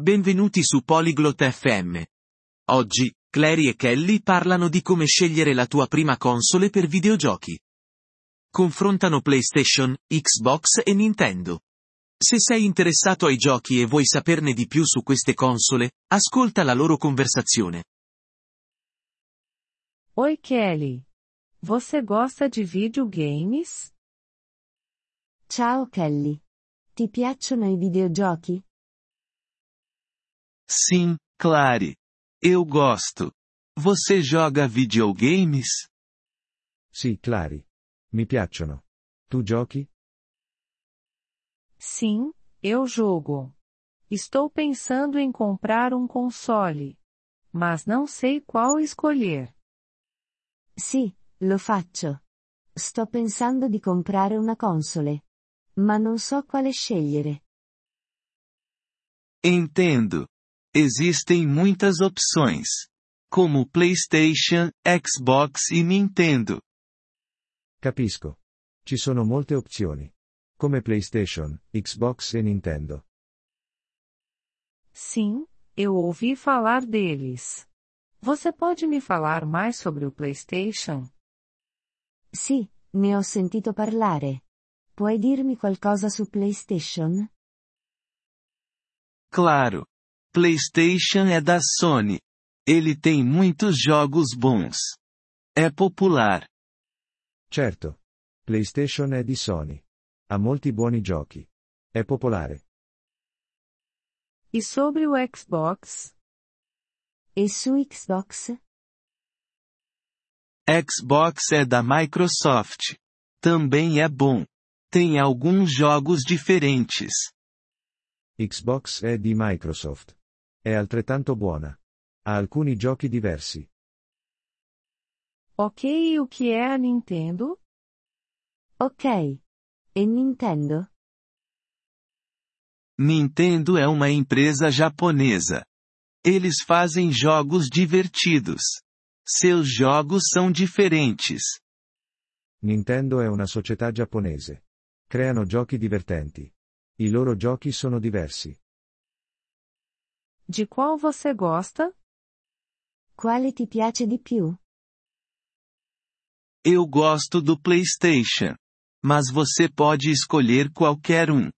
Benvenuti su Polyglot FM. Oggi, Clary e Kelly parlano di come scegliere la tua prima console per videogiochi. Confrontano PlayStation, Xbox e Nintendo. Se sei interessato ai giochi e vuoi saperne di più su queste console, ascolta la loro conversazione. Oi Kelly. Você gosta de videogames? Ciao Kelly. Ti piacciono i videogiochi? Sim, Clary. Eu gosto. Você joga videogames? Sì, Clary. Mi piacciono. Tu giochi? Sim, eu jogo. Estou pensando em comprar um console. Mas não sei qual escolher. Sì, lo faccio. Sto pensando di comprare una console. Ma non so quale scegliere. Entendo. Existem muitas opções. Como PlayStation, Xbox e Nintendo. Capisco. Ci sono molte opzioni. Come PlayStation, Xbox e Nintendo. Sim, eu ouvi falar deles. Você pode me falar mais sobre o PlayStation? Sì, ne ho sentito parlare. Puoi dirmi qualcosa su PlayStation? Claro. PlayStation é da Sony. Ele tem muitos jogos bons. É popular. Certo. PlayStation è di Sony. Ha molti buoni giochi. È popolare. E sobre o Xbox? E su Xbox? Xbox é da Microsoft. Também é bom. Tem alguns jogos diferentes. Xbox è di Microsoft. È altrettanto buona. Ha alcuni giochi diversi. Ok, e o que é a Nintendo? Ok. E Nintendo? Nintendo é uma empresa japonesa. Eles fazem jogos divertidos. Seus jogos são diferentes. Nintendo è una società giapponese. Creano giochi divertenti. I loro giochi sono diversi. De qual você gosta? Quale ti piace di più? Eu gosto do PlayStation. Mas você pode escolher qualquer um.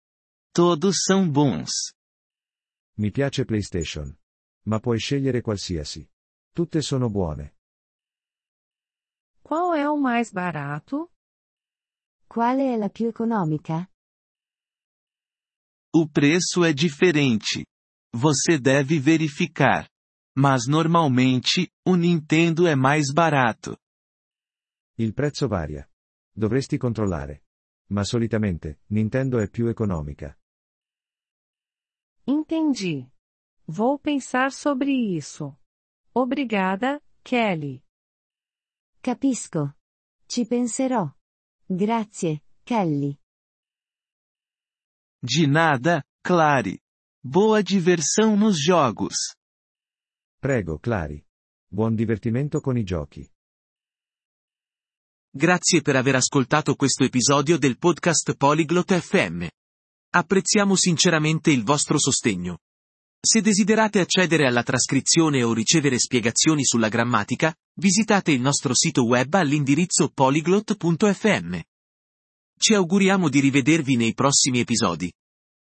Todos são bons. Mi piace PlayStation. Ma puoi scegliere qualsiasi. Tutte sono buone. Qual é o mais barato? Quale è la più economica? O preço é diferente. Você deve verificar. Mas normalmente, o Nintendo é mais barato. Il prezzo varia. Dovresti controllare. Ma solitamente, Nintendo è più economica. Entendi. Vou pensar sobre isso. Obrigada, Kelly. Capisco. Ci penserò. Grazie, Kelly. De nada, Clary. Boa diversão nos jogos. Prego, Clary. Buon divertimento con i giochi. Grazie per aver ascoltato questo episodio del podcast Polyglot FM. Apprezziamo sinceramente il vostro sostegno. Se desiderate accedere alla trascrizione o ricevere spiegazioni sulla grammatica, visitate il nostro sito web all'indirizzo polyglot.fm. Ci auguriamo di rivedervi nei prossimi episodi.